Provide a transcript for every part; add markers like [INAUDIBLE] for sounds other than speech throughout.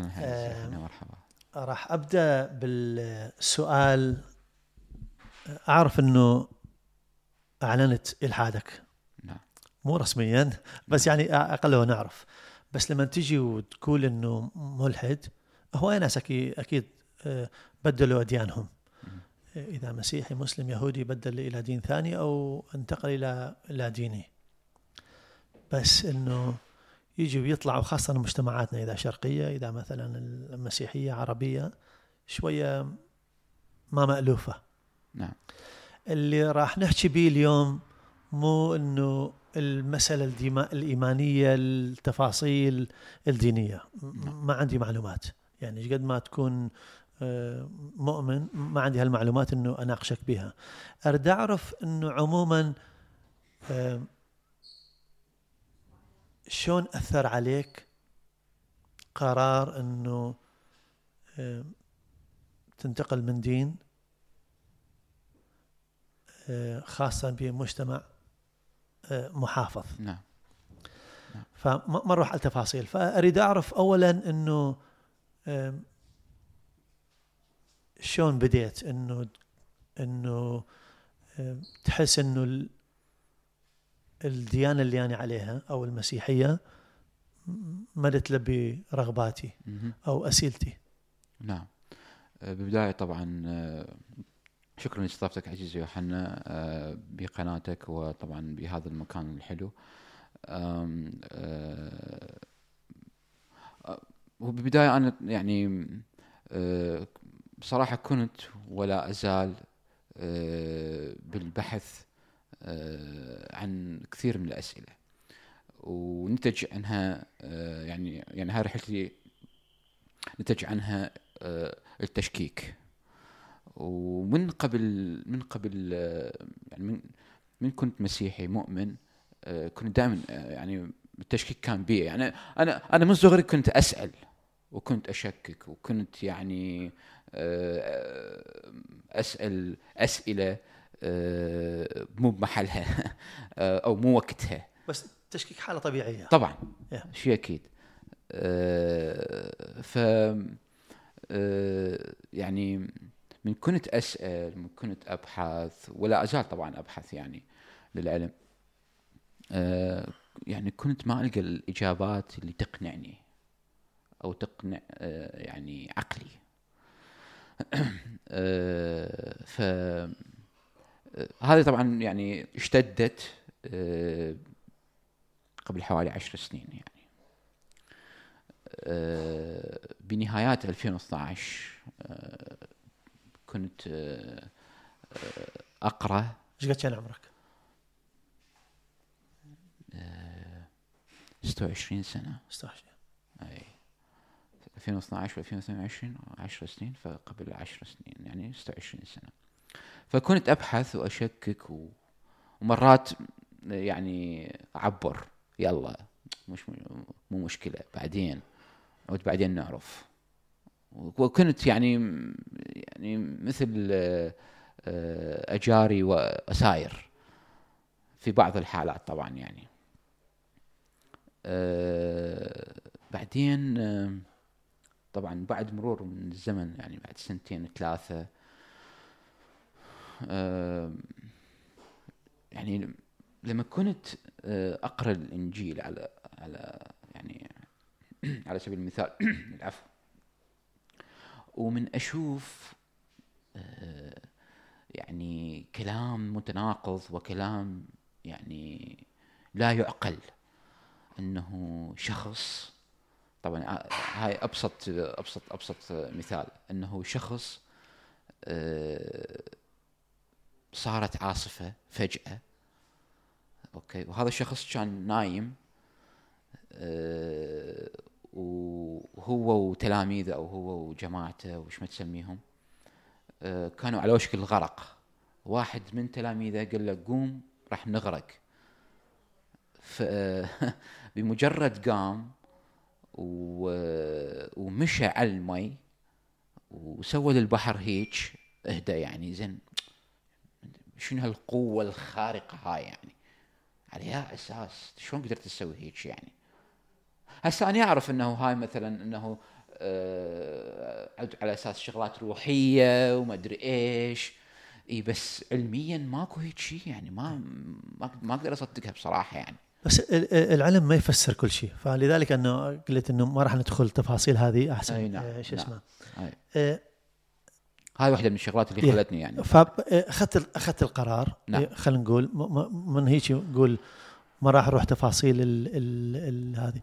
وسهلا آه، حياك مرحبا. راح أبدأ بالسؤال. أعرف إنه أعلنت إلحادك. نعم. مو رسميا بس يعني أقل نعرف. بس لما تجي وتقول إنه ملحد هواي ناس أكيد أكيد آه، بدلوا أديانهم. إذا مسيحي مسلم يهودي بدل إلى دين ثاني أو انتقل إلى إلى ديني. بس إنه يجي ويطلعوا خاصه مجتمعاتنا إذا شرقية إذا مثلا المسيحية عربية شوية ما مألوفة. نعم. اللي راح نحكي به اليوم مو إنه المسألة الإيمانية التفاصيل الدينية. م- ما عندي معلومات. يعني قد ما تكون آه، مؤمن ما عندي هالمعلومات إنه أناقشك بها أريد أعرف إنه عموما آه، شلون أثر عليك قرار إنه تنتقل من دين آه، خاصة بمجتمع آه، محافظ؟ نعم. فما ما نروح على التفاصيل. فأريد أعرف اولا إنه آم، شلون بديت إنه آم، تحس ال- الديانة اللي أنا عليها أو المسيحية ما تلبي رغباتي. أو أسئلتي. نعم. آه، ببداية طبعا آه، شكرا لاستضافتك عزيزي يوحنا آه، بقناتك وطبعا بهذا المكان الحلو. آم، وبالبداية أنا يعني بصراحة كنت ولا أزال آه، بالبحث عن كثير من الأسئلة. ونتج عنها آه، يعني يعني هاي رحلتي نتج عنها آه، التشكيك. ومن قبل من قبل آه، يعني من من كنت مسيحي مؤمن آه، كنت دائما يعني التشكيك كان بي. يعني أنا أنا من صغري كنت أسأل وكنت أشكك وكنت يعني آه، أسأل أسئلة آه، مو بمحلها. [LAUGHS] آه، أو مو وقتها. بس تشكيك حالة طبيعية. طبعا. Yeah. شيء أكيد. آه، ف آه، يعني من كنت أسأل من كنت أبحث ولا أزال طبعا أبحث يعني للعلم آه، يعني كنت ما ألقى الإجابات اللي تقنعني أو تقنع آه، يعني عقلي. [CLEARS THROAT] آه، ف آه، هذه طبعا يعني اشتدت آه، قبل حوالي عشر سنين يعني. آه، بنهايات 2012 آه، كنت آه، آه، أقرأ. إيش قد كان عمرك؟ 26 سنة. 26 أي. 2012 و 2022 10 سنين فقبل 10 سنين يعني 26 سنة. فكنت أبحث وأشكك و... ومرات يعني أعبر يلا مش مو مشكلة بعدين عود بعدين نعرف. وكنت يعني يعني مثل آه، أجاري وأساير في بعض الحالات طبعا يعني. آه، بعدين آه، طبعا بعد مرور من الزمن يعني بعد سنتين ثلاثة آه، يعني لما كنت آه، أقرأ الإنجيل على على يعني [CLEARS THROAT] على سبيل المثال [CLEARS THROAT] العفو. ومن أشوف آه، يعني كلام متناقض وكلام يعني لا يعقل. أنه شخص طبعا هاي أبسط أبسط أبسط مثال. أنه شخص آه، صارت عاصفة فجأة. أوكي. وهذا الشخص كان نايم آه، وهو وتلاميذه أو هو وجماعته وش ما تسميهم آه، كانوا على وشك الغرق. واحد من تلاميذه قال له قوم راح نغرق. ف [LAUGHS] بمجرد قام و... ومشى على المي وسوى للبحر هيك اهدى يعني زين. شنو هالقوة الخارقة هاي يعني؟ على يا أساس شلون قدرت تسوي هيك يعني؟ هسه أنا أعرف إنه هاي مثلا إنه آه، على أساس شغلات روحية وما أدري إيش. إي بس علميا ماكو هيك شيء يعني ما ما أقدر أصدقها بصراحة يعني. بس ال- ال- العلم ما يفسر كل شيء فلذلك إنه قلت إنه ما راح ندخل تفاصيل هذه أحسن. أي نعم، شو نعم. اسمه. أي. آه، هاي واحدة من الشغلات اللي إيه. خلتني يعني. فاخذت أخذت القرار. نعم. إيه، خلينا نقول من هيك نقول ما راح أروح تفاصيل ال ال ال هذه.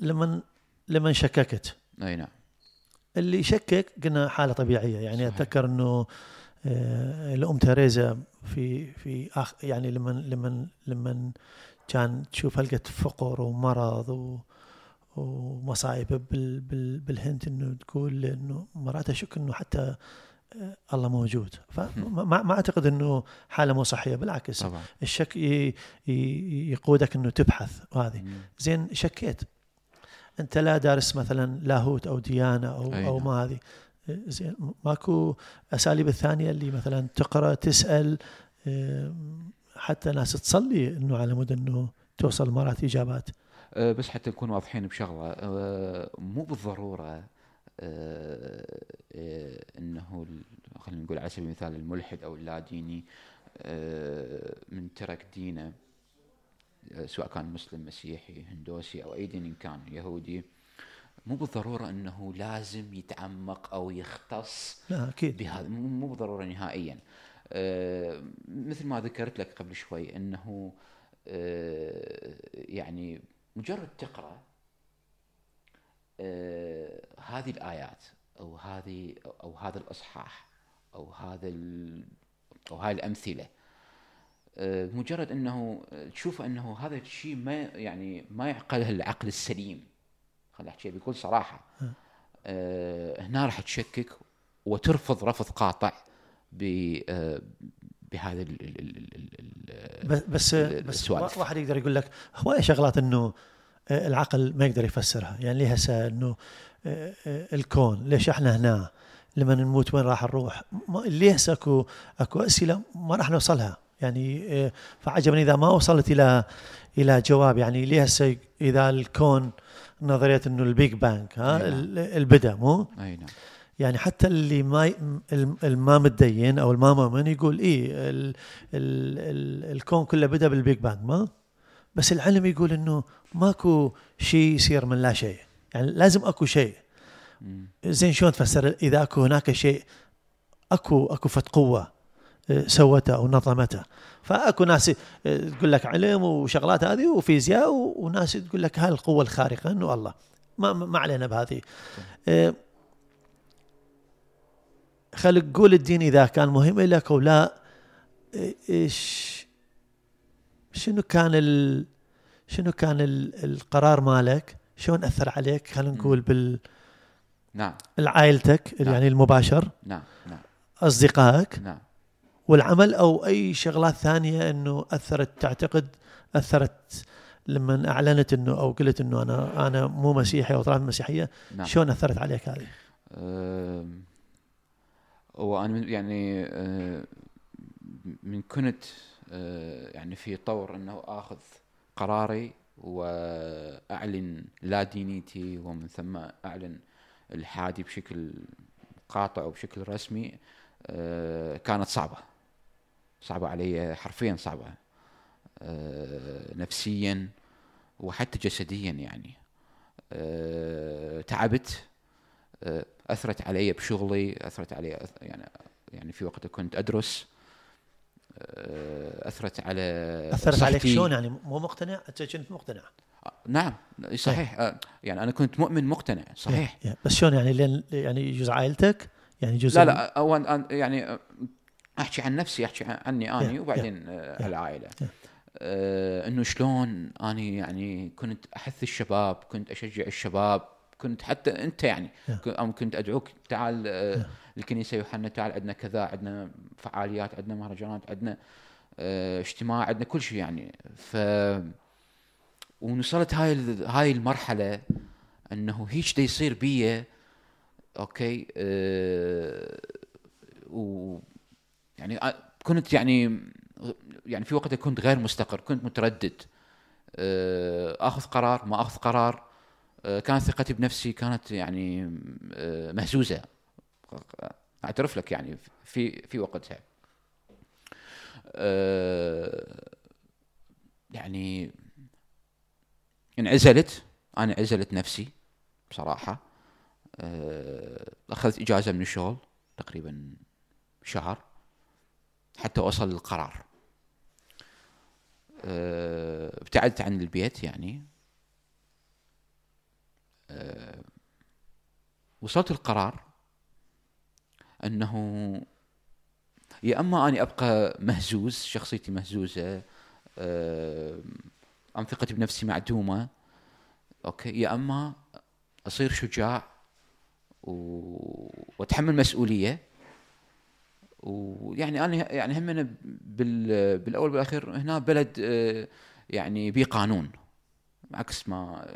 لما لما شككت. أي نعم. اللي شكك قلنا حالة طبيعية. يعني صحيح. أتذكر إنه آه، الام تريزا في في آخ يعني لما لما لما كان تشوف هلقة فقر ومرض و ومصايب بال بال بالهند إنه تقول إنه مرات أشك إنه حتى آه، الله موجود. فما ما أعتقد إنه حالة مو صحية بالعكس. طبعا. الشك يقودك إنه تبحث وهذه. زين شكيت. أنت لا دارس مثلا لاهوت أو ديانه أو أي أو نعم. ما هذه. زين ماكو أساليب الثانية اللي مثلا تقرأ تسأل آم، حتى ناس تصلي إنه على مود إنه توصل مرات إجابات. بس حتى نكون واضحين بشغلة. مو بالضرورة إنه ال- خلينا نقول على سبيل المثال الملحد أو اللاديني أه، من ترك دينه سواء كان مسلم مسيحي هندوسي أو أي دين كان يهودي. مو بالضرورة إنه لازم يتعمق أو يختص لا أكيد. بهذا مو بالضرورة نهائيا. آه، مثل ما ذكرت لك قبل شوي إنه آه، يعني مجرد تقرأ آه، هذه الآيات أو هذه أو هذا الإصحاح أو هذا أو هاي الأمثلة آه، مجرد أنه تشوف أنه هذا الشيء ما يعني ما يعقله العقل السليم خليني احكي بكل صراحة آه، هنا راح تشكك وترفض رفض قاطع ب آه، بهذا ال ال ال ال ال بس بس. واحد يقدر يقول لك هواي شغلات إنه آه، العقل ما يقدر يفسرها. يعني ليه هسه إنه آه، الكون ليش إحنا هنا؟ لما نموت وين راح نروح؟ ليه هسه أكو أكو أسئلة ما راح نوصلها. يعني آه، فعجبني إذا ما وصلت إلى إلى جواب. يعني ليه هسه إذا الكون نظرية إنه ال Big Bang ها؟ نعم. ال- البدأ مو؟ نعم. يعني حتى اللي ما الما متدين أو الما مؤمن يقول إيه ال ال ال الكون كله بدأ بال Big Bang ما؟ بس العلم يقول إنه ماكو شيء يصير من لا شيء. يعني لازم أكو شيء. زين شلون تفسر؟ إذا أكو هناك شيء أكو أكو فت قوة آه، سوته أو نظمته. فأكو ناس آه، تقول لك علم وشغلات هذه وفيزياء وناس تقول لك هاي القوة الخارقة إنه الله. ما ما علينا بهذه. آه، خليك قول الدين إذا كان مهم لك أو لا إيش؟ شنو كان ال شنو كان ال- القرار مالك؟ شلون أثر عليك؟ خلينا نقول بال نعم. عائلتك نعم. يعني المباشر نعم نعم. أصدقائك؟ نعم. والعمل أو أي شغلات ثانية إنه أثرت تعتقد أثرت لما أعلنت إنه أو قلت إنه أنا أنا مو مسيحي أو طلعت مسيحية؟ نعم. شلون أثرت عليك هذه؟ أم، وأنا من- يعني أه، من كنت أه، يعني في طور إنه آخذ قراري وأعلن لا دينيتي ومن ثم أعلن الحادي بشكل قاطع وبشكل رسمي أه، كانت صعبة. صعبة علي حرفيا صعبة. أه، نفسيا وحتى جسديا يعني. تعبت. أثرت علي بشغلي أثرت علي يعني يعني في وقت كنت أدرس. أثرت على أثرت عليك. شلون يعني مو مقتنع؟ أنت كنت مقتنع نعم صحيح أه، يعني أنا كنت مؤمن مقتنع صحيح بس شلون يعني لين يعني جزء عائلتك؟ يعني جزء لا لا أن- يعني أه، أحكي عن نفسي أحكي عن- عني أني وبعدين. العائلة. أه، إنه شلون أني يعني كنت أحث الشباب كنت أشجع الشباب كنت حتى أنت يعني كنت أدعوك تعال الكنيسة يوحنا تعال عندنا كذا عندنا فعاليات عندنا مهرجانات عندنا أه، اجتماع عندنا كل شيء يعني. ف ونوصلت هاي هاي المرحلة إنه هيك دا يصير بيا أوكي أه و يعني أ- كنت يعني يعني في وقتها كنت غير مستقر كنت متردد أه آخذ قرار ما آخذ قرار آه، كانت ثقتي بنفسي كانت يعني آه، مهزوزة. أعترف لك يعني في في وقتها آه، يعني انعزلت. أنا عزلت نفسي بصراحة. أخذت إجازة من الشغل تقريبا شهر حتى اوصل للقرار. ابتعدت عن البيت يعني. أه وصلت القرار أنه يا أما اني ابقى مهزوز شخصيتي مهزوزة آم ثقتي بنفسي معدومة أوكي؟ يا أما أصير شجاع و... وأتحمل مسؤولية. ويعني أنا يعني هم بال... بالأول بالاخير هنا بلد أه يعني بقانون عكس ما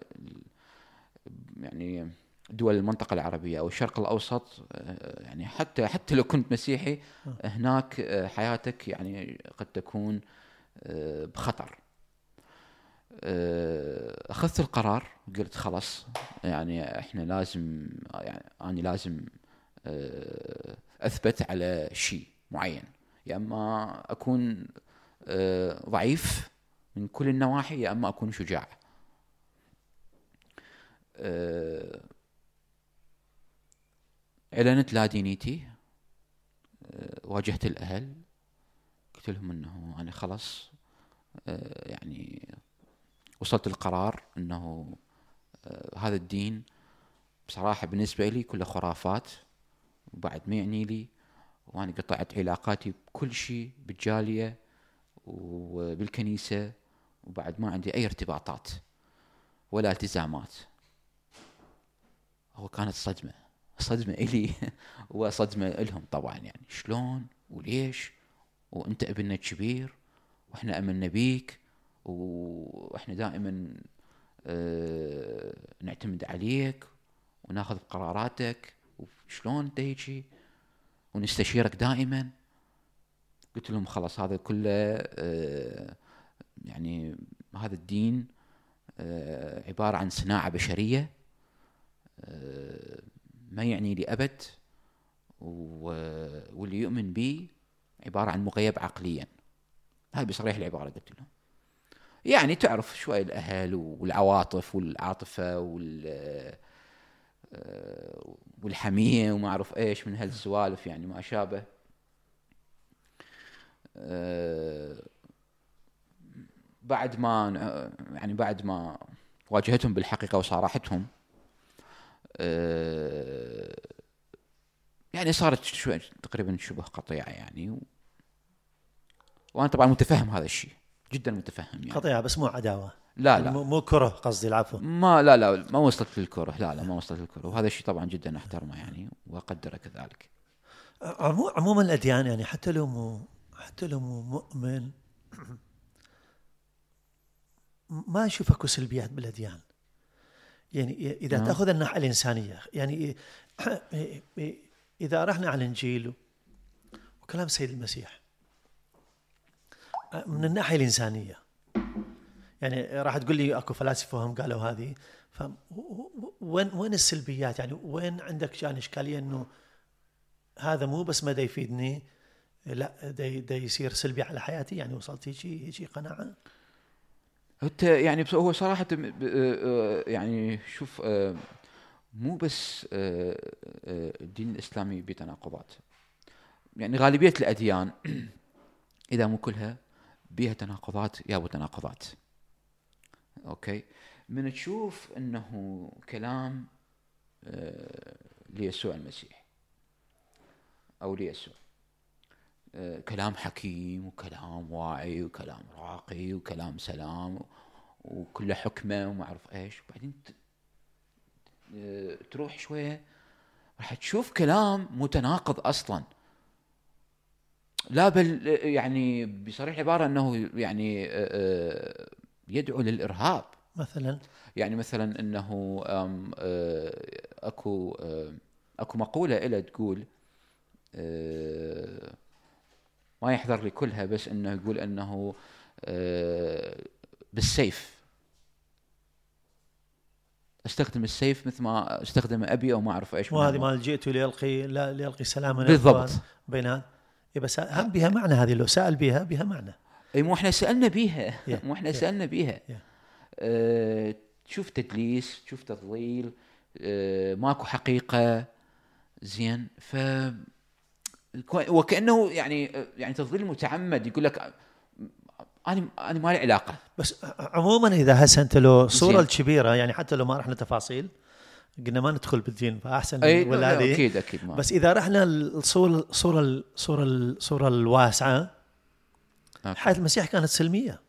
يعني دول المنطقة العربية أو الشرق الأوسط آه، يعني حتى حتى لو كنت مسيحي هناك آه، حياتك يعني قد تكون آه، بخطر. أخذت القرار قلت خلاص يعني إحنا لازم يعني أنا لازم أثبت على شيء معين. يا أما أكون ضعيف من كل النواحي يا أما أكون شجاع. آه، إعلنت لا دينيتي آه، واجهت الأهل. قلت لهم إنه أنا خلاص آه، يعني وصلت القرار إنه هذا الدين بصراحة بالنسبة لي كله خرافات. وبعد ما يعني لي وأنا قطعت علاقاتي بكل شيء بالجالية وبالكنيسة وبعد ما عندي أي ارتباطات ولا التزامات. هو كانت صدمة. صدمة إلي [LAUGHS] وصدمة إلهم طبعا يعني. شلون وليش؟ وأنت ابننا الكبير وإحنا أمنا بيك وإحنا دائما آه نعتمد عليك وناخذ قراراتك. وشلون أنت هيجي؟ ونستشيرك دائما. قلت لهم خلاص هذا كله آه يعني هذا الدين آه عبارة عن صناعة بشرية ما يعني لي أبد واللي يؤمن بي عبارة عن مغيب عقليا. هاي بصريح العبارة قلت له يعني تعرف شوي الأهل والعواطف والعاطفة وال والحمية وما أعرف إيش من هالسوالف يعني ما شابه. بعد ما يعني بعد ما واجهتهم بالحقيقة وصارحتهم يعني صارت شوي تقريبا شبه قطيعة يعني و... وأنا طبعا متفهم هذا الشيء جدا متفهم يعني. قطيعة بس مو عداوة. لا لا. مو كره قصدي العفو. ما لا لا ما وصلت للكره لا لا ما وصلت للكره وهذا الشيء طبعا جدا أحترمه يعني وأقدره كذلك. عموما الأديان يعني حتى لو مو حتى لو مو مؤمن [CLEARS THROAT] ما أشوف اكو سلبيات بالأديان. يعني إذا نعم. تأخذ الناحية الإنسانية يعني إذا رحنا على الانجيل وكلام السيد المسيح من الناحية الإنسانية يعني راح تقول لي أكو فلاسفة هم قالوا هذه ف وين وين السلبيات؟ يعني وين عندك يعني إشكالية إنه هذا مو بس ما دا يفيدني لا دا, دا يصير سلبي على حياتي؟ يعني وصلت هيجي هيجي قناعة؟ انت يعني هو صراحة آه، آه، يعني شوف آه، مو بس الدين الإسلامي بتناقضات يعني غالبية الأديان [CLEARS THROAT] إذا مو كلها بها تناقضات يا أبو تناقضات. أوكي؟ من تشوف إنه كلام ليسوع المسيح أو ليسوع. كلام حكيم وكلام واعي وكلام راقي وكلام سلام وكله حكمة وما أعرف إيش. وبعدين تروح شوية راح تشوف كلام متناقض أصلا. لا بل يعني بصريح العباره إنه يعني يدعو للإرهاب. مثلا؟ يعني مثلا إنه أكو أكو مقولة له تقول ما يحضر لي كلها بس إنه يقول إنه آه، بالسيف. أستخدم السيف مثل ما أستخدم أبي أو ما أعرف إيش مو هذه من مال جئت ليلقي لا ليلقي سلاما بالضبط. بينات إيه بس هم بها معنى هذه لو سأل بها بها معنى. اي مو إحنا سألنا بيها. Yeah. مو إحنا Yeah. سألنا بيها. Yeah. آه، تشوف تدليس تشوف تضليل. آه، ماكو حقيقة. زين. ف وكأنه يعني يعني تضليل متعمد يقول لك أنا أنا ما لي علاقة بس عموما إذا هسه انت لو الصورة. الكبيرة يعني حتى لو ما رحنا تفاصيل قلنا ما ندخل بالدين فأحسن أي ولا لا، هذه أكيد أكيد ما بس إذا رحنا الصورة الصورة الصورة الصورة الواسعة. حياه المسيح كانت سلمية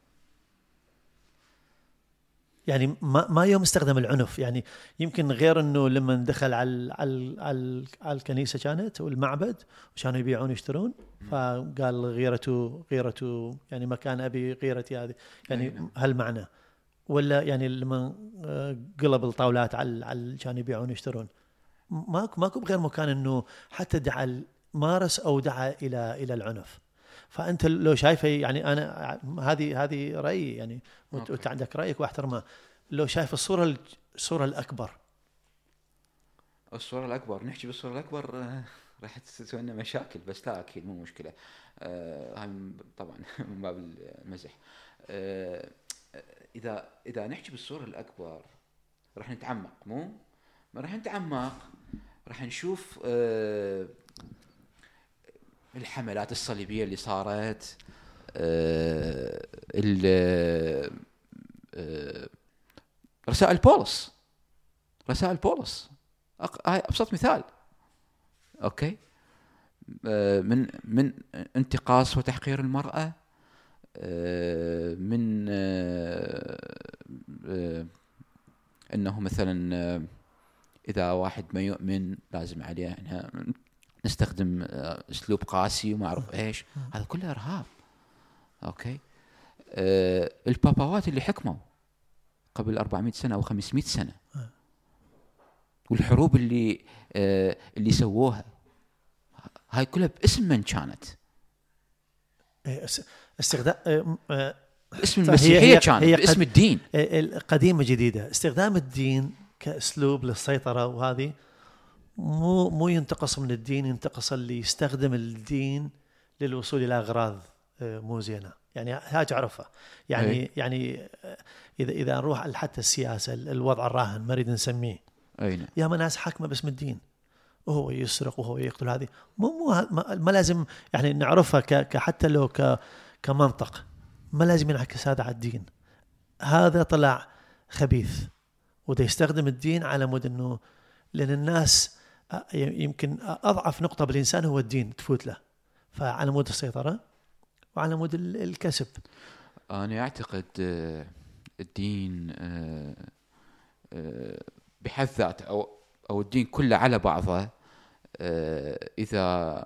يعني ما ما يوم استخدم العنف. يعني يمكن غير إنه لما دخل على على على, على الكنيسة كانت والمعبد وكانوا يبيعون يشترون فقال غيرته غيرته يعني مكان أبي غيرتي هذه. يعني نعم. هالمعنى. ولا يعني لما آه، قلب الطاولات على على كانوا يبيعون يشترون ماكو ماكو بغير مكان إنه حتى دعا مارس أو دعا إلى إلى العنف. فأنت لو شايفه يعني أنا هذه هذه رأيي يعني وأنت عندك رأيك وأحترمه. لو شايف الصورة ال- الصورة الأكبر. الصورة الأكبر نحكي بالصورة الأكبر آه، راح تسوي لنا مشاكل بس لا أكيد مو مشكلة. آه، هاي طبعا [LAUGHS] من باب المزح. آه، إذا إذا نحكي بالصورة الأكبر راح نتعمق مو؟ ما راح نتعمق راح نشوف الحملات الصليبية اللي صارت آه، آه، رسائل بولس. رسائل بولس. هاي أبسط مثال. أوكي؟ آه، من من انتقاص وتحقير المرأة من إنه مثلا إذا واحد ما يؤمن لازم عليه إحنا نستخدم آه، اسلوب قاسي وما أعرف إيش. هذا كله إرهاب. أوكي. آه، الباباوات اللي حكموا قبل 400 سنة أو 500 سنة. والحروب اللي آه اللي سووها. هاي كلها باسم من كانت؟ إيه، أس- استخدام آه، آه، باسم هي- المسيحية هي- كانت هي باسم الدين. آه، قديمة جديدة. استخدام الدين كأسلوب للسيطرة وهذه مو مو ينتقص من الدين ينتقص اللي يستخدم الدين للوصول إلى أغراض آه، مو زينة. يعني هاج اعرفها يعني أي. يعني آه، إذا إذا نروح حتى السياسة الوضع الراهن ما نريد نسميه. أي نعم. يا ناس حاكمة باسم الدين. وهو يسرق وهو يقتل هذه. مو مو ما, ما لازم يعني نعرفها ك ك- حتى لو ك كمنطق. ما لازم ينعكس هذا على الدين. هذا طلع خبيث. وده يستخدم الدين على مود إنه لأن الناس يمكن أضعف نقطة بالإنسان هو الدين تفوت له. فعلى مود السيطرة وعلى مود ال- الكسب. أنا أعتقد آه، الدين آه، آه، بحد ذاته أو أو الدين كله على بعضه إذا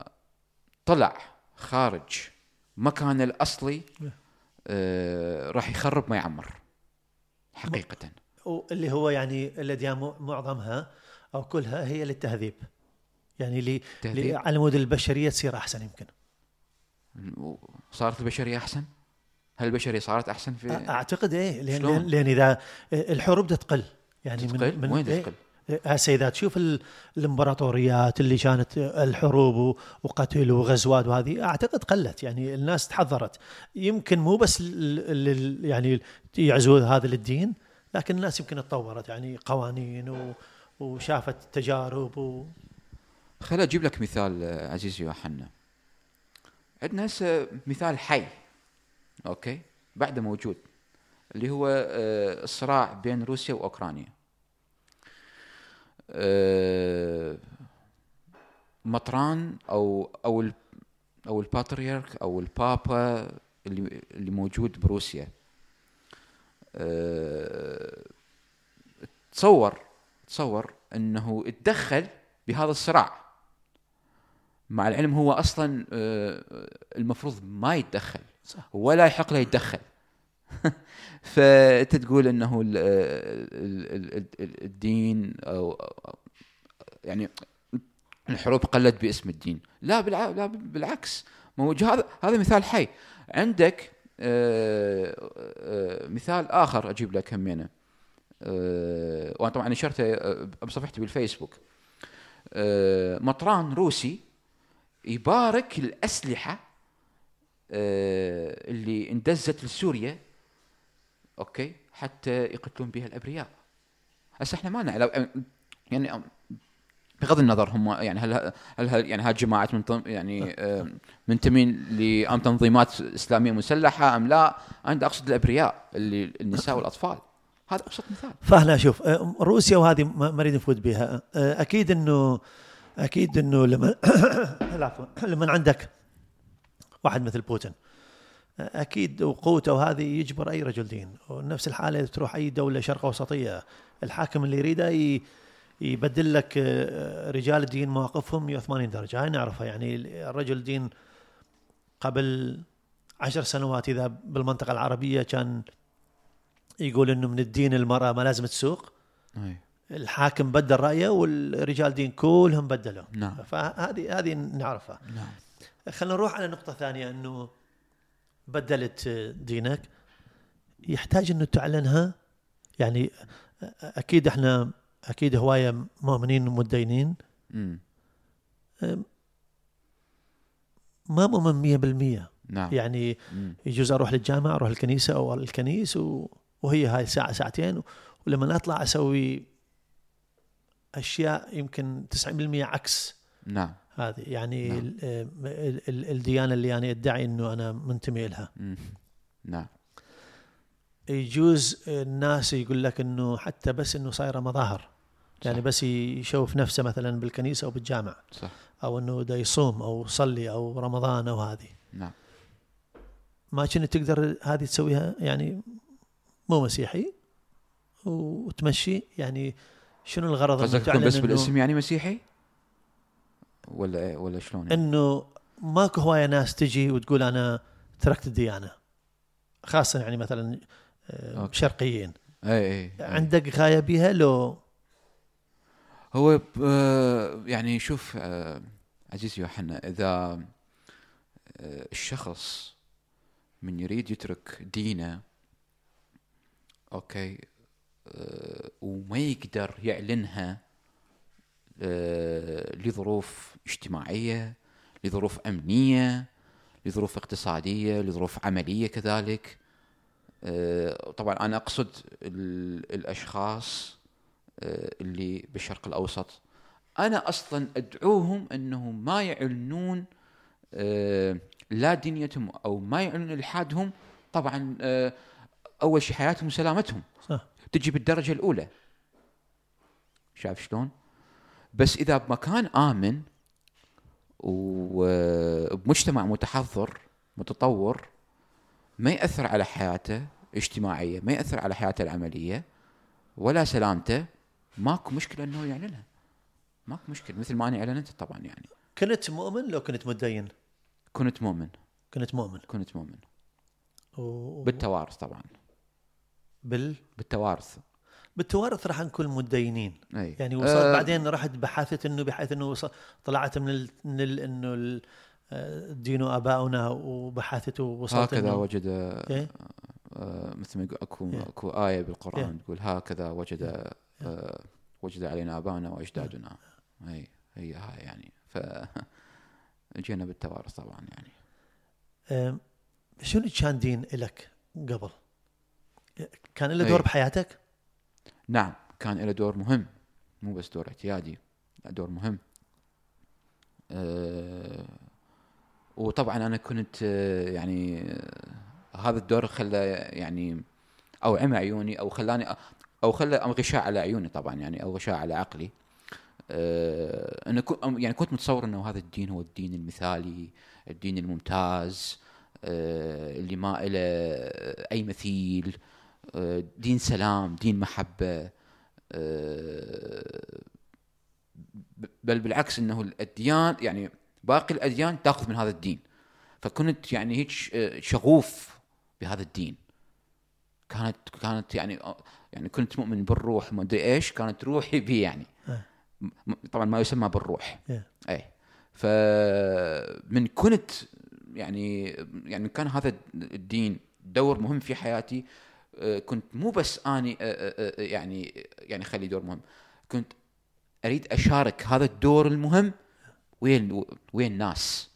طلع خارج مكانه الأصلي آه، راح يخرب ما يعمر حقيقة. اللي هو يعني الاديان معظمها أو كلها هي للتهذيب يعني لي على مود البشرية تصير أحسن يمكن صارت البشرية أحسن؟ هل البشرية صارت أحسن في أعتقد إيه لأن شلون؟ لأن, لأن إذا الحروب تقل يعني تقل؟ من من وين إيه؟ تقل؟ هسه إذا تشوف ال- الإمبراطوريات اللي كانت الحروب وقتل وغزوات وهذه أعتقد قلت يعني الناس تحضرت يمكن مو بس يعني يعزوا هذا للدين لكن الناس يمكن تطورت يعني قوانين و وشافت تجارب و خل أجيب لك مثال آه، عزيزي يوحنا. عندنا هسه مثال حي أوكي؟ بعده موجود اللي هو آه، الصراع بين روسيا وأوكرانيا. آه، مطران أو أو أو الباتريرك أو البابا اللي اللي موجود بروسيا. تصور تصور انه اتدخل بهذا الصراع. مع العلم هو أصلا آه، المفروض ما يتدخل صح. ولا يحق له يتدخل. [LAUGHS] فأنت تقول إنه ال- ال- ال- ال- الدين أو يعني الحروب قلت باسم الدين. لا. لا بالعكس. موجود هذا هذا مثال حي. عندك آه، آه، مثال آخر أجيب لك همينة. آه، وأنا طبعا نشرته آه، بصفحتي بالفيسبوك. آه، مطران روسي يبارك الأسلحة آه، اللي اندزت لسوريا okay حتى يقتلون بها الأبرياء. هسه إحنا ما نعلم يعني بغض النظر هم يعني هل هل هل يعني هالجماعات من يعني آه، منتمين لأم تنظيمات إسلامية مسلحة أم لا؟ أنا أقصد الأبرياء اللي النساء والأطفال. هذا أبسط مثال. فهنا شوف آه، روسيا وهذه ما نريد نفوت بها. آه، أكيد انه أكيد إنه لما [COUGHS] لما عندك واحد مثل بوتين. آه، أكيد وقوته وهذه يجبر أي رجل دين. ونفس الحالة تروح أي دولة شرق أوسطية الحاكم اللي يريده يبدل لك رجال الدين مواقفهم 180 درجة. هاي نعرفها. يعني الرجل دين قبل عشر سنوات إذا بالمنطقة العربية كان يقول إنه من الدين المرأة ما لازم تسوق. أي. الحاكم بدل رأيه والرجال دين كلهم بدلوا. نعم. فهذه هذه نعرفها. نعم. خلينا نروح على نقطة ثانية إنه بدلت دينك. يحتاج إنه تعلنها؟ يعني أكيد إحنا أكيد هواية مؤمنين ومتدينين. ما مؤمن 100% نعم. يعني مم. يجوز أروح للجامعة أروح الكنيسه أو الكنيس و... وهي هاي ساعه ساعتين ولما اطلع أسوي أشياء يمكن 90% عكس نعم. هذه. يعني نعم. ال- ال- ال- الديانة اللي أنا أدعي إنه أنا منتمي لها. نعم. يجوز الناس يقول لك إنه حتى بس إنه صايره مظاهر يعني. بس يشوف نفسه مثلا بالكنيسة أو بالجامع. صح. أو إنه دا يصوم أو يصلي أو رمضان أو هذه. نعم. ما كنت تقدر هذه تسويها؟ يعني مو مسيحي وتمشي يعني شنو الغرض قصدك تكون بس بالاسم يعني مسيحي؟ ولا إيه؟ ولا شلون؟ يعني؟ إنه ماكو هواية ناس تجي وتقول أنا تركت الديانة خاصة يعني مثلا آه، okay. شرقيين اي اي أي. عندك غاية بها لو هو آه، يعني شوف آه، عزيزي يوحنا إذا الشخص من يريد يترك دينه أوكي. آه، وما يقدر يعلنها آه، لظروف اجتماعية لظروف أمنية لظروف اقتصادية لظروف عملية كذلك. آه، طبعا أنا أقصد ال- الأشخاص آه، اللي بالشرق الأوسط. أنا أصلا أدعوهم انهم ما يعلنون آه، لا دينيتهم أو ما يعلنون الحادهم طبعا آه، أول شيء حياتهم وسلامتهم. صح. تجي بالدرجة الأولى. شايف شلون؟ بس إذا بمكان آمن وبمجتمع متحضر متطور ما يأثر على حياته اجتماعية ما يأثر على حياته العملية ولا سلامته ماكو مشكلة إنه يعلنها. ماكو مشكلة مثل ما أنا اعلنت طبعا يعني. كنت مؤمن لو كنت متدين؟ كنت مؤمن. كنت مؤمن. كنت مؤمن. و... بالتوارث طبعا. بال بالتوارث. بالتوارث راح نكون متدينين. أي. يعني وصلت آه، بعدين رحت بحثت إنه بحيث إنه طلعت من ال... من ال... إنه ال... آه، دين ابائنا وبحثت ووصلت هكذا إنه... وجد إيه؟ آه، مثل ما يقول اكو Yeah. أكو آية بالقرآن Yeah. تقول هكذا وجد آه، وجد علينا آباؤنا وأجدادنا. أي هي هاي يعني. ف [LAUGHS] جينا بالتوارث طبعا يعني. آم، شنو كان دين لك قبل؟ كان له. دور بحياتك؟ نعم كان له دور مهم مو بس دور اعتيادي دور مهم أه وطبعا أنا كنت آه، يعني آه، هذا الدور خلى يعني أو عمى عيوني أو خلاني أو خلى غشاء على عيوني طبعا يعني أو غشاء على عقلي أه أنا يعني كنت متصور إنه هذا الدين هو الدين المثالي الدين الممتاز أه اللي ما له أي مثيل أه دين سلام دين محبة أه ب- بل بالعكس إنه الأديان يعني باقي الأديان تأخذ من هذا الدين. فكنت يعني هيك آه، شغوف بهذا الدين. كانت كانت يعني آه، يعني كنت مؤمن بالروح ما أدري إيش كانت روحي بي يعني. آه. طبعا ما يسمى بالروح. اي فمن كنت يعني يعني كان هذا الدين دور مهم في حياتي. آه، كنت مو بس أني آه، آه، آه، يعني يعني خلي دور مهم. كنت أريد أشارك هذا الدور المهم ويا ال- ويا الناس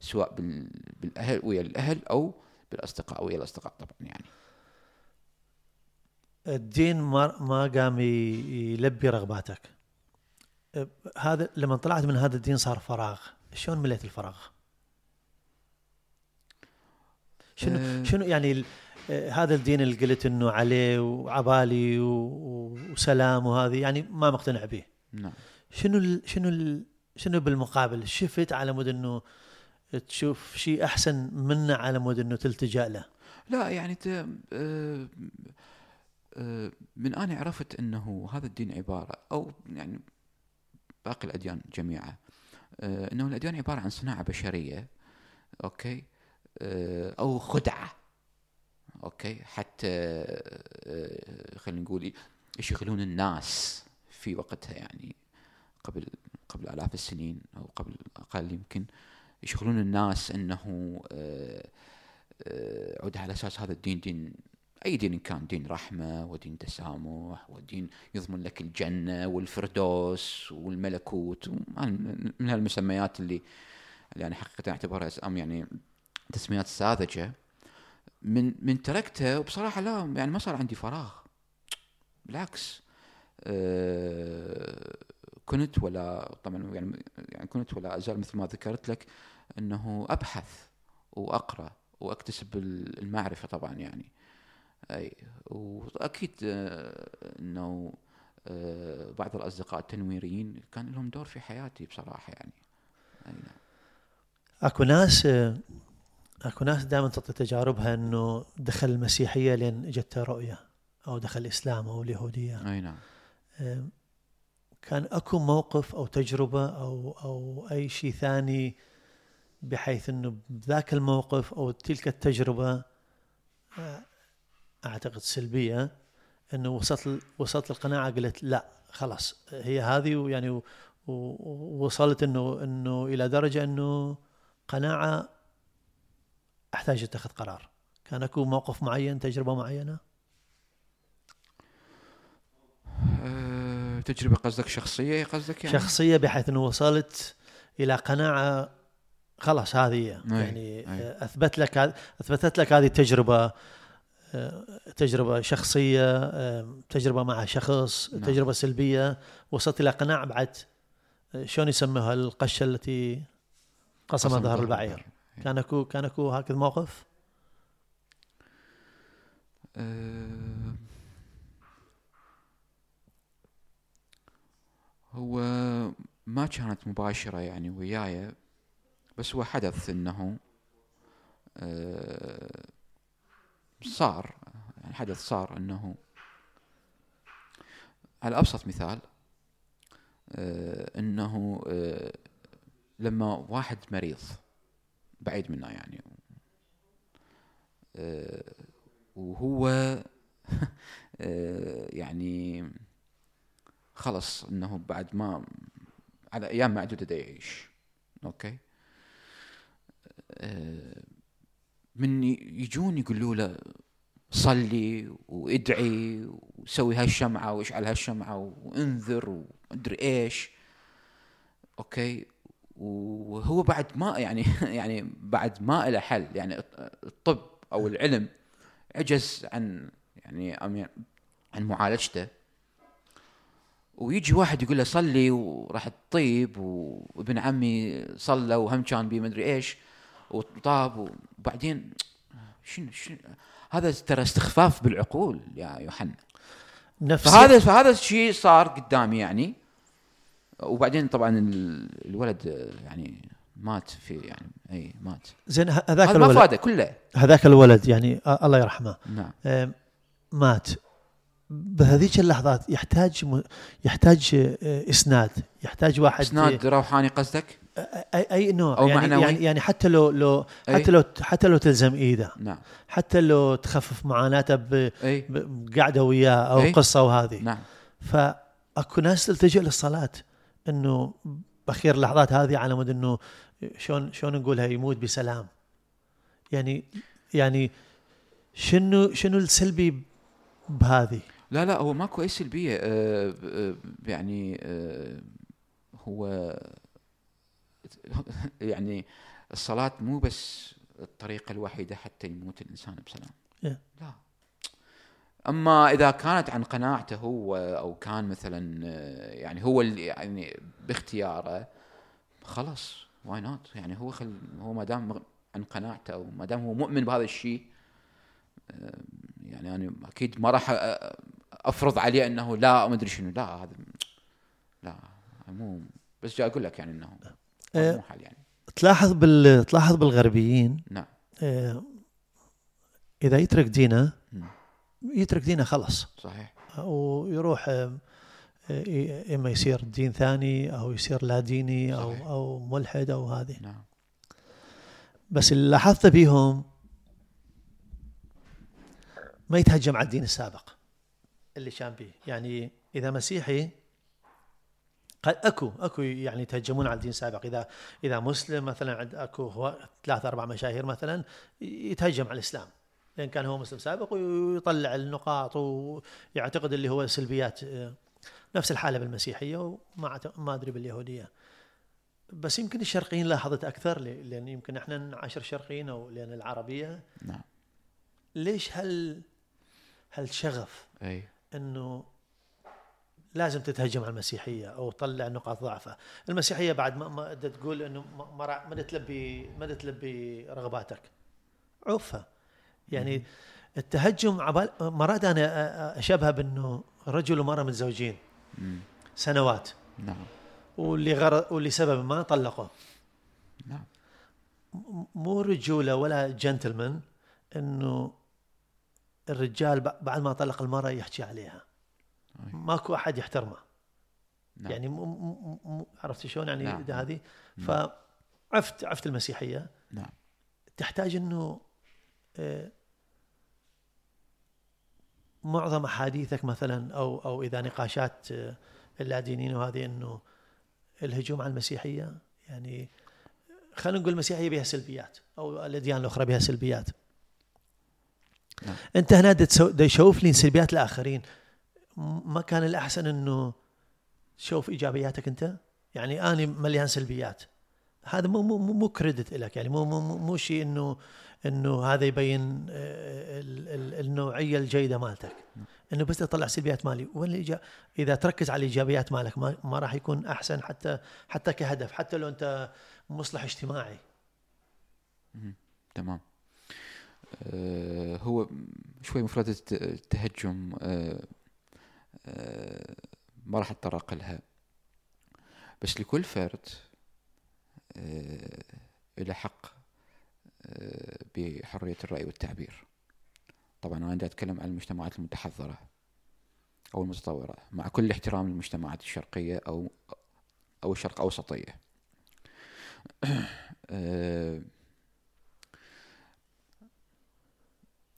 سواء بال- بالأهل ويا الأهل أو بالأصدقاء ويا الأصدقاء طبعا يعني. الدين ما ما قام يلبي رغباتك. هذا لما طلعت من هذا الدين صار فراغ. شلون مليت الفراغ؟ شنو. شنو يعني هذا الدين اللي قلت إنه عليه وعبالي وسلام وهذه يعني ما مقتنع به. نعم. شنو ال شنو ال شنو بالمقابل؟ شفت على مود إنه تشوف شيء أحسن منه على مود إنه تلتجأ له؟ لا يعني ت... آه، آه، من أنا عرفت أنه هذا الدين عبارة أو يعني باقي الأديان جميعها آه، أنه الأديان عبارة عن صناعة بشرية okay؟ آه، أو okay؟ حتى آه، خلينا نقول يشغلون الناس في وقتها يعني قبل قبل آلاف السنين أو قبل أقل يمكن يشغلون الناس أنه آه، آه، عود على أساس هذا الدين دين أي دين كان دين رحمة ودين تسامح ودين يضمن لك الجنة والفردوس والملكوت من هالمسميات اللي اللي أنا حقيقة أعتبرها أم يعني تسميات ساذجة. من من تركته وبصراحة لا يعني ما صار عندي فراغ. بالعكس آه، كنت ولا طبعا يعني يعني كنت ولا أزال مثل ما ذكرت لك أنه أبحث وأقرأ وأكتسب ال- المعرفة طبعا يعني. أي وأكيد آه، أنه آه، بعض الأصدقاء التنويريين كان لهم دور في حياتي بصراحة يعني. أي نعم. أكو ناس أكو ناس دائما تعطي تجاربها إنه دخل المسيحية لين اجته رؤية أو دخل الاسلام أو اليهودية. أي نعم. كان أكو موقف أو تجربة أو أو أي شيء ثاني بحيث إنه بذاك الموقف أو تلك التجربة أعتقد سلبية إنه وصلت وصلت القناعة قلت لا خلاص هي هذه ويعني ووصلت إنه إنه إلى درجة إنه قناعة أحتاج أتخذ قرار كان أكو موقف معين تجربة معينة أه تجربة قصدك شخصية قصدك يعني شخصية بحيث أنه وصلت إلى قناعة خلاص هذه أي، يعني أي. آه، أثبت لك أثبتت لك هذه التجربة آه، تجربة شخصية آه، تجربة مع شخص نعم. تجربة سلبية وصلت إلى قناعة بعد آه، شلون يسموها القشة التي قسم ظهر البعير. كان اكو كان أكو هكذا موقف أه هو ما كانت مباشرة يعني وياي بس هو حدث إنه أه صار يعني حدث صار إنه على أبسط مثال أه إنه أه لما واحد مريض بعيد منا يعني. أه وهو [LAUGHS] آه، يعني خلص إنه بعد ما على أيام معدوده دا يعيش okay؟ آه، من يجون يقولوا له صلي وادعي وسوي هالشمعة واشعل هالشمعة وانذر ومدري إيش. okay؟ وهو بعد ما [LAUGHS] يعني يعني بعد ما له حل يعني الطب أو العلم عجز عن يعني عن معالجته. ويجي واحد يقول له صلي وراح تطيب وابن عمي صلى وهم كان بي مدري إيش وطاب وبعدين شنو شنو هذا ترى استخفاف بالعقول يا يوحنا. نفس فهذا فهذا الشيء صار قدامي يعني. وبعدين طبعا ال- الولد آه، يعني مات في يعني اي مات. زين هذاك هذا ما الولد فاده كله. هذاك الولد يعني آه، الله يرحمه نعم. آم، مات. بهذيك اللحظات يحتاج م... يحتاج آه، إسناد. يحتاج واحد إسناد روحاني قصدك؟ أي أي نوع. أو يعني معنوي؟ يعني يعني حتى لو لو أي. حتى لو حتى لو تلزم إيده. نعم. حتى لو تخفف معاناته ب... ب- بقعده وياه أو أي. قصة وهذه. نعم. فأكو ناس تلتجئ للصلاة. إنه باخير اللحظات هذه على مود إنه شلون شلون نقولها يموت بسلام. يعني يعني شنو شنو السلبي بهذه؟ لا لا هو ماكو أي سلبية. آه آه يعني آه هو [LAUGHS] يعني الصلاة مو بس الطريقة الوحيدة حتى يموت الإنسان بسلام. إيه. لا. أما إذا كانت عن قناعته هو أو كان مثلا آه، يعني هو اللي يعني باختياره خلاص why not يعني هو خل هو ما دام عن قناعته أو ما دام هو مؤمن بهذا الشيء آه، يعني أنا أكيد ما راح أفرض عليه إنه لا ما أدري شنو لا هذا لا مو بس جاي أقول لك يعني إنه آه. مو حل يعني تلاحظ بال تلاحظ بالغربيين نعم إذا يترك دينه. يترك دينه خلص صحيح. ويروح آه، آه، إما يصير دين ثاني أو يصير لا ديني أو صحيح. أو ملحد أو هذه. نعم. بس اللي لاحظته فيهم ما يتهجم على الدين السابق. اللي كان به. يعني إذا مسيحي قد أكو أكو يعني يتهجمون على الدين السابق. إذا إذا مسلم مثلا عند أكو هو ثلاث أربع مشاهير مثلا يتهجم على الإسلام. لأن كان هو مسلم سابق ويطلع النقاط ويعتقد اللي هو سلبيات آه، نفس الحالة بالمسيحية وما ما أدري باليهودية. بس يمكن الشرقيين لاحظت أكثر لأن يمكن إحنا نعاشر شرقيين أو لأن العربية. نعم. ليش هل هالشغف أي. إنه لازم تتهجم على المسيحية أو تطلع نقاط ضعفها، المسيحية بعد ما ما تقول إنه ما ما تلبي ما تلبي رغباتك. عوفها. يعني التهجم عبال مرات أنا اشبهها بأنه رجل ومراه متزوجين. سنوات. نعم. واللي غرض واللي سبب ما طلقوا نعم. م- مو رجولة ولا جنتلمان إنه الرجال بعد ما طلق المرأة يحكي عليها. ماكو أحد يحترمه. نعم. يعني مو مو مو عرفت شلون يعني نعم. هذه. فعفت عفت المسيحية. نعم. تحتاج إنه آه، معظم أحاديثك مثلا أو أو إذا نقاشات آه، اللادينيين وهذه إنه الهجوم على المسيحية يعني خلينا نقول المسيحية بها سلبيات أو الأديان الأخرى بها سلبيات. نعم. أنت هنا دا يشوف لي سلبيات الآخرين ما كان الأحسن إنه تشوف إيجابياتك أنت؟ يعني أنا مليان سلبيات. هذا مو مو مو- كريدت لك يعني مو مو- مو شيء إنه إنه هذا يبين آه، ال- ال- النوعية الجيدة مالتك. إنه بس تطلع سلبيات مالي. وين. إذا تركز على الإيجابيات مالك ما, ما راح يكون أحسن حتى حتى كهدف حتى لو أنت مصلح اجتماعي. تمام. آه هو شوي مفردة الت- التهجم آه ما راح أتطرق لها. بس لكل فرد له حق. بحرية الرأي والتعبير. طبعا أنا أتكلم عن المجتمعات المتحضرة أو المتطورة مع كل احترام للمجتمعات الشرقية أو أو الشرق أوسطية. [CLEARS THROAT] آه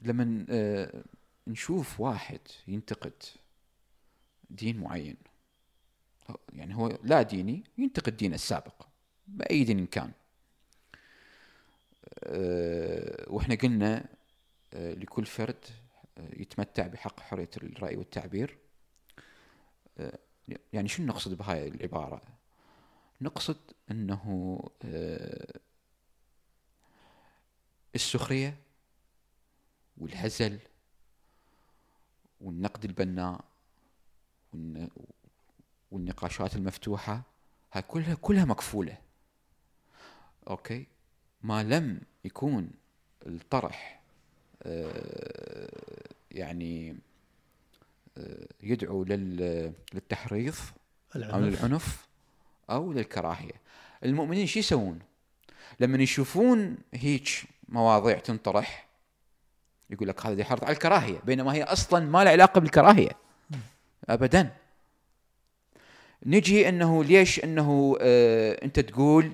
لما آه، نشوف واحد ينتقد دين معين يعني هو لا ديني ينتقد دينه السابق بأي دين كان. وإحنا قلنا آه، لكل فرد آه، يتمتع بحق حرية الرأي والتعبير. آه، يعني شو نقصد بهاي العبارة؟ نقصد أنه آه، السخرية والهزل والنقد البناء والن- والنقاشات المفتوحة هاي كلها كلها مكفولة أوكي؟ ما لم يكون الطرح آه، يعني آه، يدعو لل- للتحريض العنف. للعنف أو للكراهية. المؤمنين شو يسوون؟ لما يشوفون هيك مواضيع تنطرح يقول لك هذا يحرض على الكراهية بينما هي أصلا ما لها علاقة بالكراهية. أبدا. نجي أنه ليش؟ أنه آه أنت تقول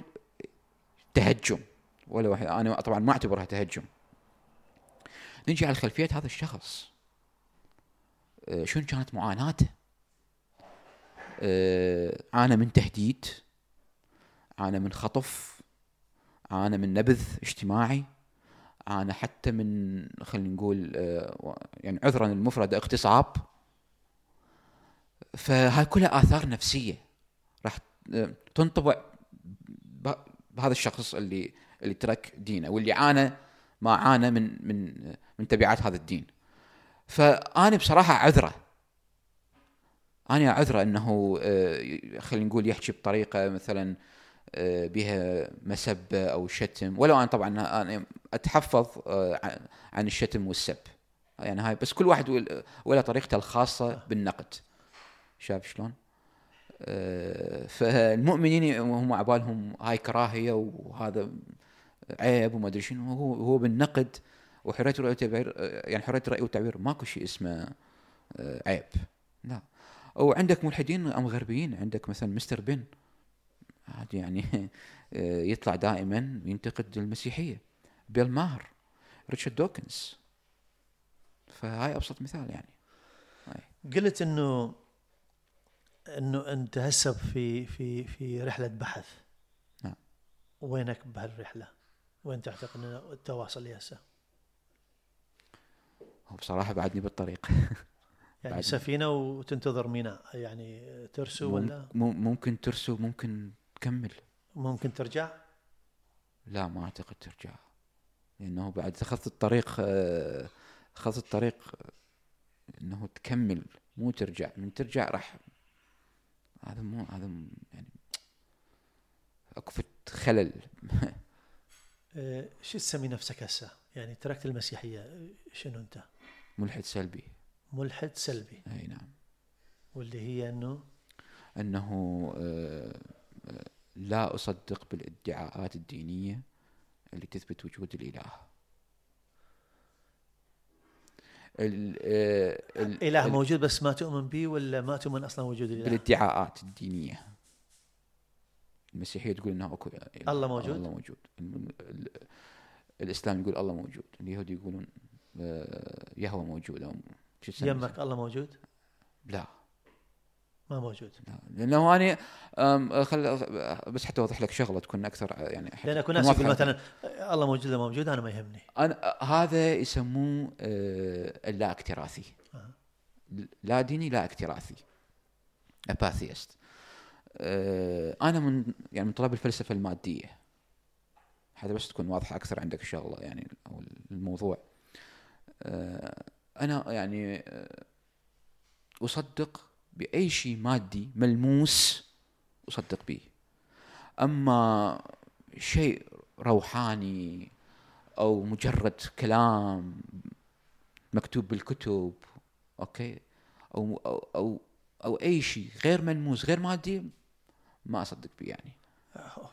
تهجم. ولا واحد. أنا طبعا ما أعتبرها تهجم. نجي على خلفية هذا الشخص. آه شنو كانت معاناته؟ آه عانى من تهديد. عانى من خطف. عانى من نبذ اجتماعي. أنا حتى من خلينا نقول آه، يعني عذرا المفرد اغتصاب. فهاي كلها آثار نفسية. راح آه، تنطبع بهذا الشخص اللي اللي ترك دينه واللي عانى ما عانى من من من تبعات هذا الدين. فأنا بصراحة عذرة. أنا عذرة إنه آه، خلينا نقول يحكي بطريقة مثلا آه، بها مسبه أو شتم. ولو أنا طبعا أنا أتحفظ آه، عن الشتم والسب. يعني هاي بس كل واحد ولا طريقته الخاصة بالنقد. شايف شلون؟ فالمؤمنين هم عبالهم هاي كراهية وهذا عيب وما أدري شنو هو هو بالنقد وحرية الراي والتعبير يعني حرية الراي والتعبير ماكو شيء اسمه عيب. لا. أو عندك ملحدين أم غربيين عندك مثلا مستر بن. هذا يعني [LAUGHS] يطلع دائما ينتقد المسيحية. بيل ماهر ريتشارد دوكنز. فهاي أبسط مثال يعني. هاي. قلت إنه إنه أنت هسه في في في رحلة بحث. نعم. وينك بهالرحلة؟ وين تعتقد انه التواصل هسه؟ هو بصراحة بعدني بالطريق. [LAUGHS] يعني سفينة وتنتظر ميناء يعني ترسو ولا؟ ممكن ترسو ممكن تكمل. ممكن ترجع؟ لا ما أعتقد ترجع. لأنه بعد اخذت الطريق اخذت الطريق إنه تكمل مو ترجع. من ترجع راح. هذا مو هذا يعني اكو خلل. [LAUGHS] شو تسمي نفسك هسه؟ يعني تركت المسيحية شنو أنت؟ ملحد سلبي. ملحد سلبي. أي نعم. واللي هي إنه؟ إنه آه، آه، لا أصدق بالادعاءات الدينية اللي تثبت وجود الإله. الاله آه، موجود بس ما تؤمن به ولا ما تؤمن أصلا وجود الإله؟ بالادعاءات الدينية. المسيحية تقول انه اكو الله موجود؟ الله موجود. الإسلام يقول الله موجود. اليهود يقولون يهوى موجود أو يمك الله موجود؟ لا. ما موجود. لا. لأنه أنا خل بس حتى أوضح لك شغلة تكون أكثر يعني لأن أكو ناس يقول مثلا الله موجود ولا موجود؟ أنا ما يهمني. أنا هذا يسموه آه، اللا اكتراثي. آه. لا ديني لا اكتراثي. أباثيست. آه، أنا من يعني من طلاب الفلسفة المادية. هذا بس تكون واضحة أكثر عندك الشغله يعني أو الموضوع. آه، أنا يعني آه، أصدق بأي شيء مادي ملموس أصدق به. أما شيء روحاني أو مجرد كلام مكتوب بالكتب okay أو أو أو, أو أي شيء غير ملموس غير مادي ما أصدق به يعني.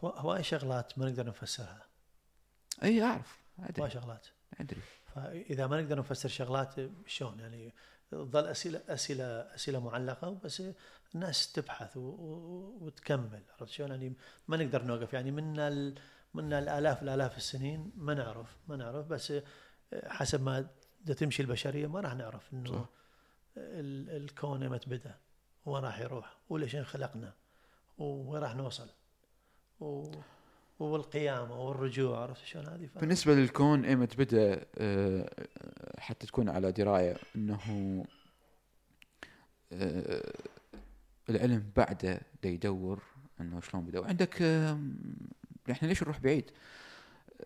هواي شغلات ما نقدر نفسرها. اي أعرف. هواي شغلات. أدري. فإذا ما نقدر نفسر شغلات شلون؟ يعني تظل اسئله اسئله أسئلة معلقة بس الناس تبحث وتكمل. عرفت شلون؟ يعني ما نقدر نوقف. يعني من ال من الآلاف الآلاف السنين ما نعرف ما نعرف. بس حسب ما تمشي البشرية ما راح نعرف إنه الكون متى بدا وين راح يروح؟ وليش خلقنا؟ وين راح نوصل. و والقيامة والرجوع عرفت شلون هذه؟ بالنسبة للكون ايمت بدا آه، حتى تكون على دراية إنه آه، العلم بعده دا يدور إنه شلون بدأ. وعندك إحنا ليش نروح بعيد؟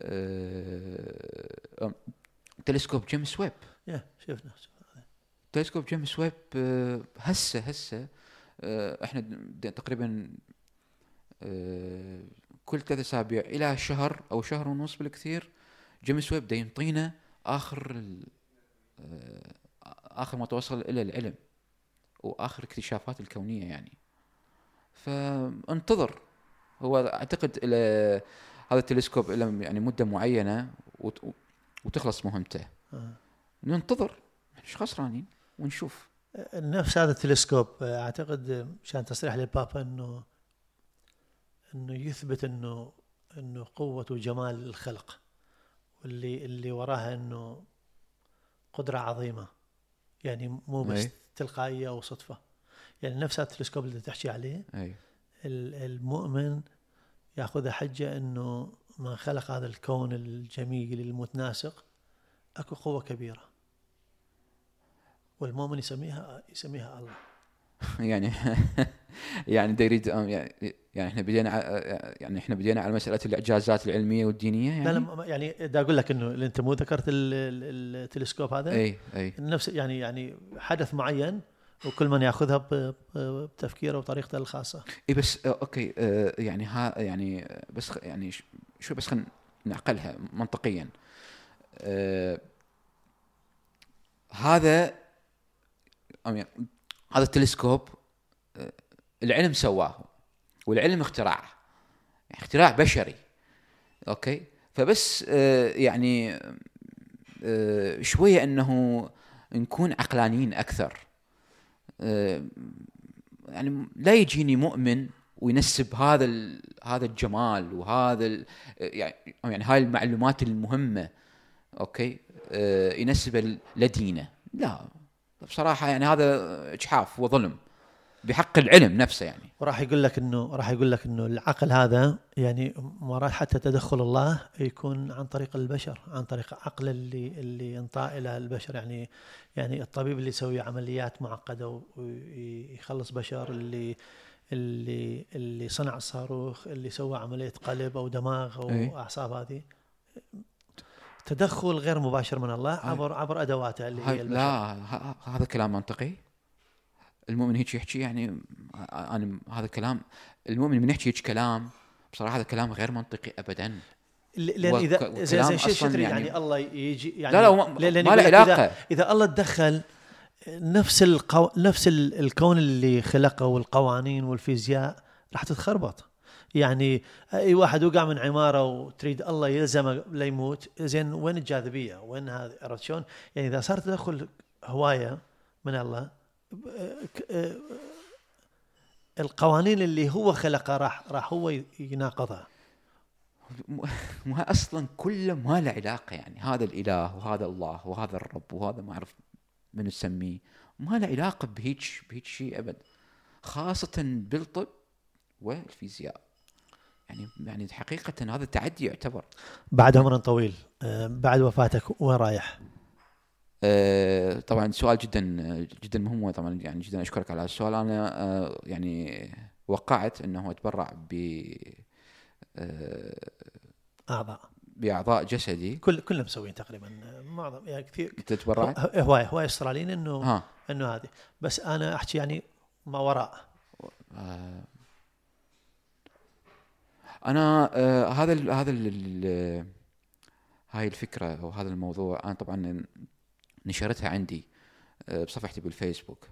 آه، تلسكوب جيمس ويب. يا شفنا تلسكوب جيمس ويب هسه هسه إحنا تقريبا كل ثلاث أسابيع إلى شهر أو شهر ونص بالكثير جيمس ويب دا ينطينا آخر آه، آخر ما توصل إلى العلم واخر الاكتشافات الكونية يعني. فانتظر. هو أعتقد إلى هذا التلسكوب إلى يعني مدة معينة وتخلص مهمته. آه. ننتظر. إيش خسرانين؟ ونشوف. نفس هذا التلسكوب أعتقد كان تصريح للبابا إنه إنه يثبت إنه إنه قوة وجمال الخلق واللي اللي وراها إنه قدرة عظيمة يعني مو بس أي. تلقائية أو صدفة يعني نفس التلسكوب اللي تحكي عليه أي. المؤمن ياخذها حجة إنه ما خلق هذا الكون الجميل المتناسق أكو قوة كبيرة والمؤمن يسميها يسميها الله. [LAUGHS] يعني [LAUGHS] يعني دا يريد يعني يعني إحنا بدينا يعني إحنا بدينا على مسألة الاعجازات العلمية والدينية يعني لا لا يعني؟ دا أقول لك إنه أنت مو ذكرت التلسكوب هذا؟ إي إي. نفس يعني يعني حدث معين وكل من يأخذها بتفكيره وطريقته الخاصة. إي بس okay يعني ها يعني بس يعني شو بس خلينا نعقلها منطقيا. هذا هذا التلسكوب العلم سواه والعلم اختراعه. يعني اختراع بشري. أوكي؟ فبس آه يعني آه شوية إنه نكون عقلانيين أكثر. آه يعني لا يجيني مؤمن وينسب هذا هذا الجمال وهذا يعني يعني هاي المعلومات المهمة. أوكي؟ آه ينسب لدينه. لا. بصراحة يعني هذا إجحاف وظلم بحق العلم نفسه يعني وراح يقول لك إنه راح يقول لك إنه العقل هذا يعني مرات حتى تدخل الله يكون عن طريق البشر عن طريق عقل اللي اللي انطى إلى البشر يعني يعني الطبيب اللي يسوي عمليات معقدة ويخلص بشر اللي اللي اللي صنع الصاروخ اللي سوى عملية قلب أو دماغ أو إيه. أعصاب هذه تدخل غير مباشر من الله عبر عبر أدواته اللي هي البشر. لا هذا كلام منطقي. المؤمن هيك يحكي يعني أنا هذا الكلام المؤمن من يحكي هيك كلام بصراحة هذا كلام غير منطقي ابدا. لأن اذا زي زي شيء شتري يعني, يعني الله يجي يعني لا لا ما له علاقه إذا, إذا الله تدخل نفس القو... نفس الكون اللي خلقه والقوانين والفيزياء راح تتخربط. يعني أي واحد وقع من عماره وتريد الله يلزمه ليموت زين وين الجاذبية؟ وين هذا عرفت شلون؟ يعني إذا صار تدخل هواية من الله القوانين اللي هو خلقها راح راح هو يناقضها ما أصلا كله ما له علاقة يعني هذا الإله وهذا الله وهذا الرب وهذا ما أعرف من نسميه ما له علاقة بهيك بهيك شيء أبد خاصة بالطب والفيزياء يعني يعني حقيقة هذا تعدي يعتبر. بعد عمر طويل آه، بعد وفاتك وين رايح؟ آه، طبعا سؤال جدا جدا مهم وطبعا يعني جدا أشكرك على السؤال. أنا آه، يعني وقعت إنه أتبرع ب أعضاء. بأعضاء جسدي. كل كلنا مسوين تقريبا معظم يعني كثير. تتبرع هواي هواي أستراليين إنه. إنه هذه. بس أنا أحكي يعني ما وراء. أنا آه هذا ال هذا ال هاي الفكرة أو هذا الموضوع أنا طبعا نشرتها عندي آه، بصفحتي بالفيسبوك.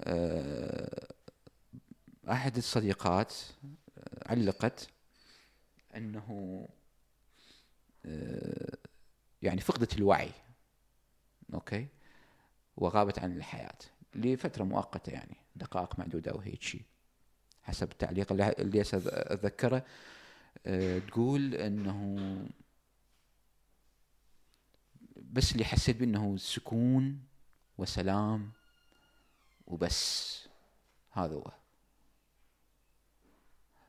آه، أحد الصديقات آه، علقت أنه يعني فقدت الوعي أوكي؟ وغابت عن الحياة لفترة مؤقتة يعني دقائق معدودة أو هيك شيء حسب التعليق اللي اللي اتذكره تقول إنه بس اللي حسيت بيه إنه سكون وسلام وبس هذا هو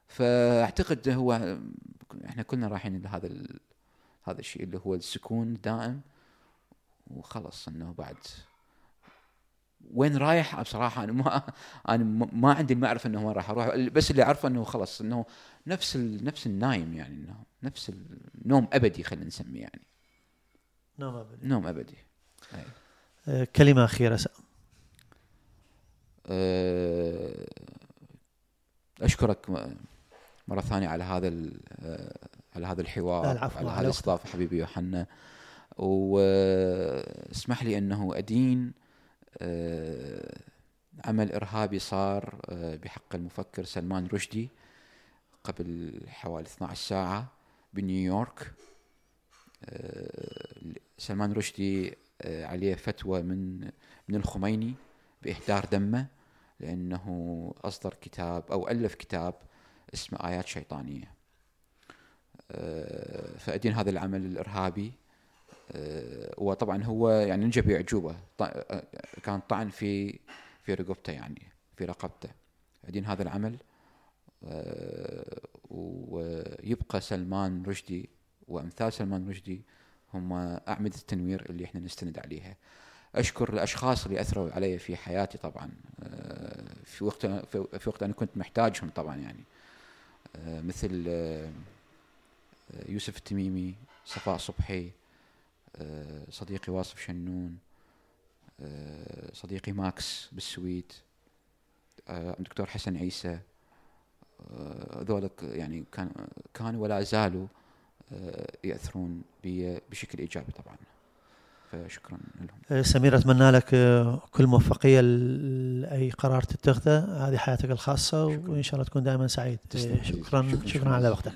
فأعتقد هو إحنا كلنا رايحين لهذا. هذا الشيء اللي هو السكون دائم وخلص إنه بعد وين رايح؟ بصراحة أنا ما أنا ما عندي المعرفه إنه وين راح أروح بس اللي أعرفه إنه خلص إنه نفس ال... نفس النايم يعني إنه نفس النوم أبدي خلينا نسميه يعني. نوم أبدي. نوم أبدي. أي. آه، كلمة أخيرة سأ. آه، أشكرك مرة ثانية على هذا آه، على هذا الحوار على هذا الاستضافة حبيبي يوحنا. واسمح لي أنه أدين عمل إرهابي صار بحق المفكر سلمان رشدي قبل حوالي 12 ساعة بنيويورك. سلمان رشدي آه، عليه فتوى من من الخميني بإهدار دمه لأنه أصدر كتاب أو ألف كتاب اسمه آيات شيطانية. آه، فأدين هذا العمل الإرهابي. آه، وطبعا هو يعني نجى بإعجوبة كان طعن في في رقبته يعني في رقبته. أدين هذا العمل ويبقى سلمان رشدي وأمثال سلمان رشدي هم أعمدة التنوير اللي إحنا نستند عليها. أشكر الأشخاص اللي أثروا علي في حياتي طبعا آه، في وقت في وقت أنا كنت محتاجهم طبعا يعني. آه، مثل آه، يوسف التميمي صفاء صبحي صديقي واصف شنون صديقي ماكس بالسويد الدكتور حسن عيسى ذولك يعني كان كانوا ولا زالوا يأثرون بي بشكل إيجابي طبعا. فشكرا لهم. سمير أتمنى لك آه، كل موفقية لأي قرار تتخذه. هذه حياتك الخاصة شكرا. وإن شاء الله تكون دائما سعيد. شكرا شكرا, شكرا, شكرا على وقتك.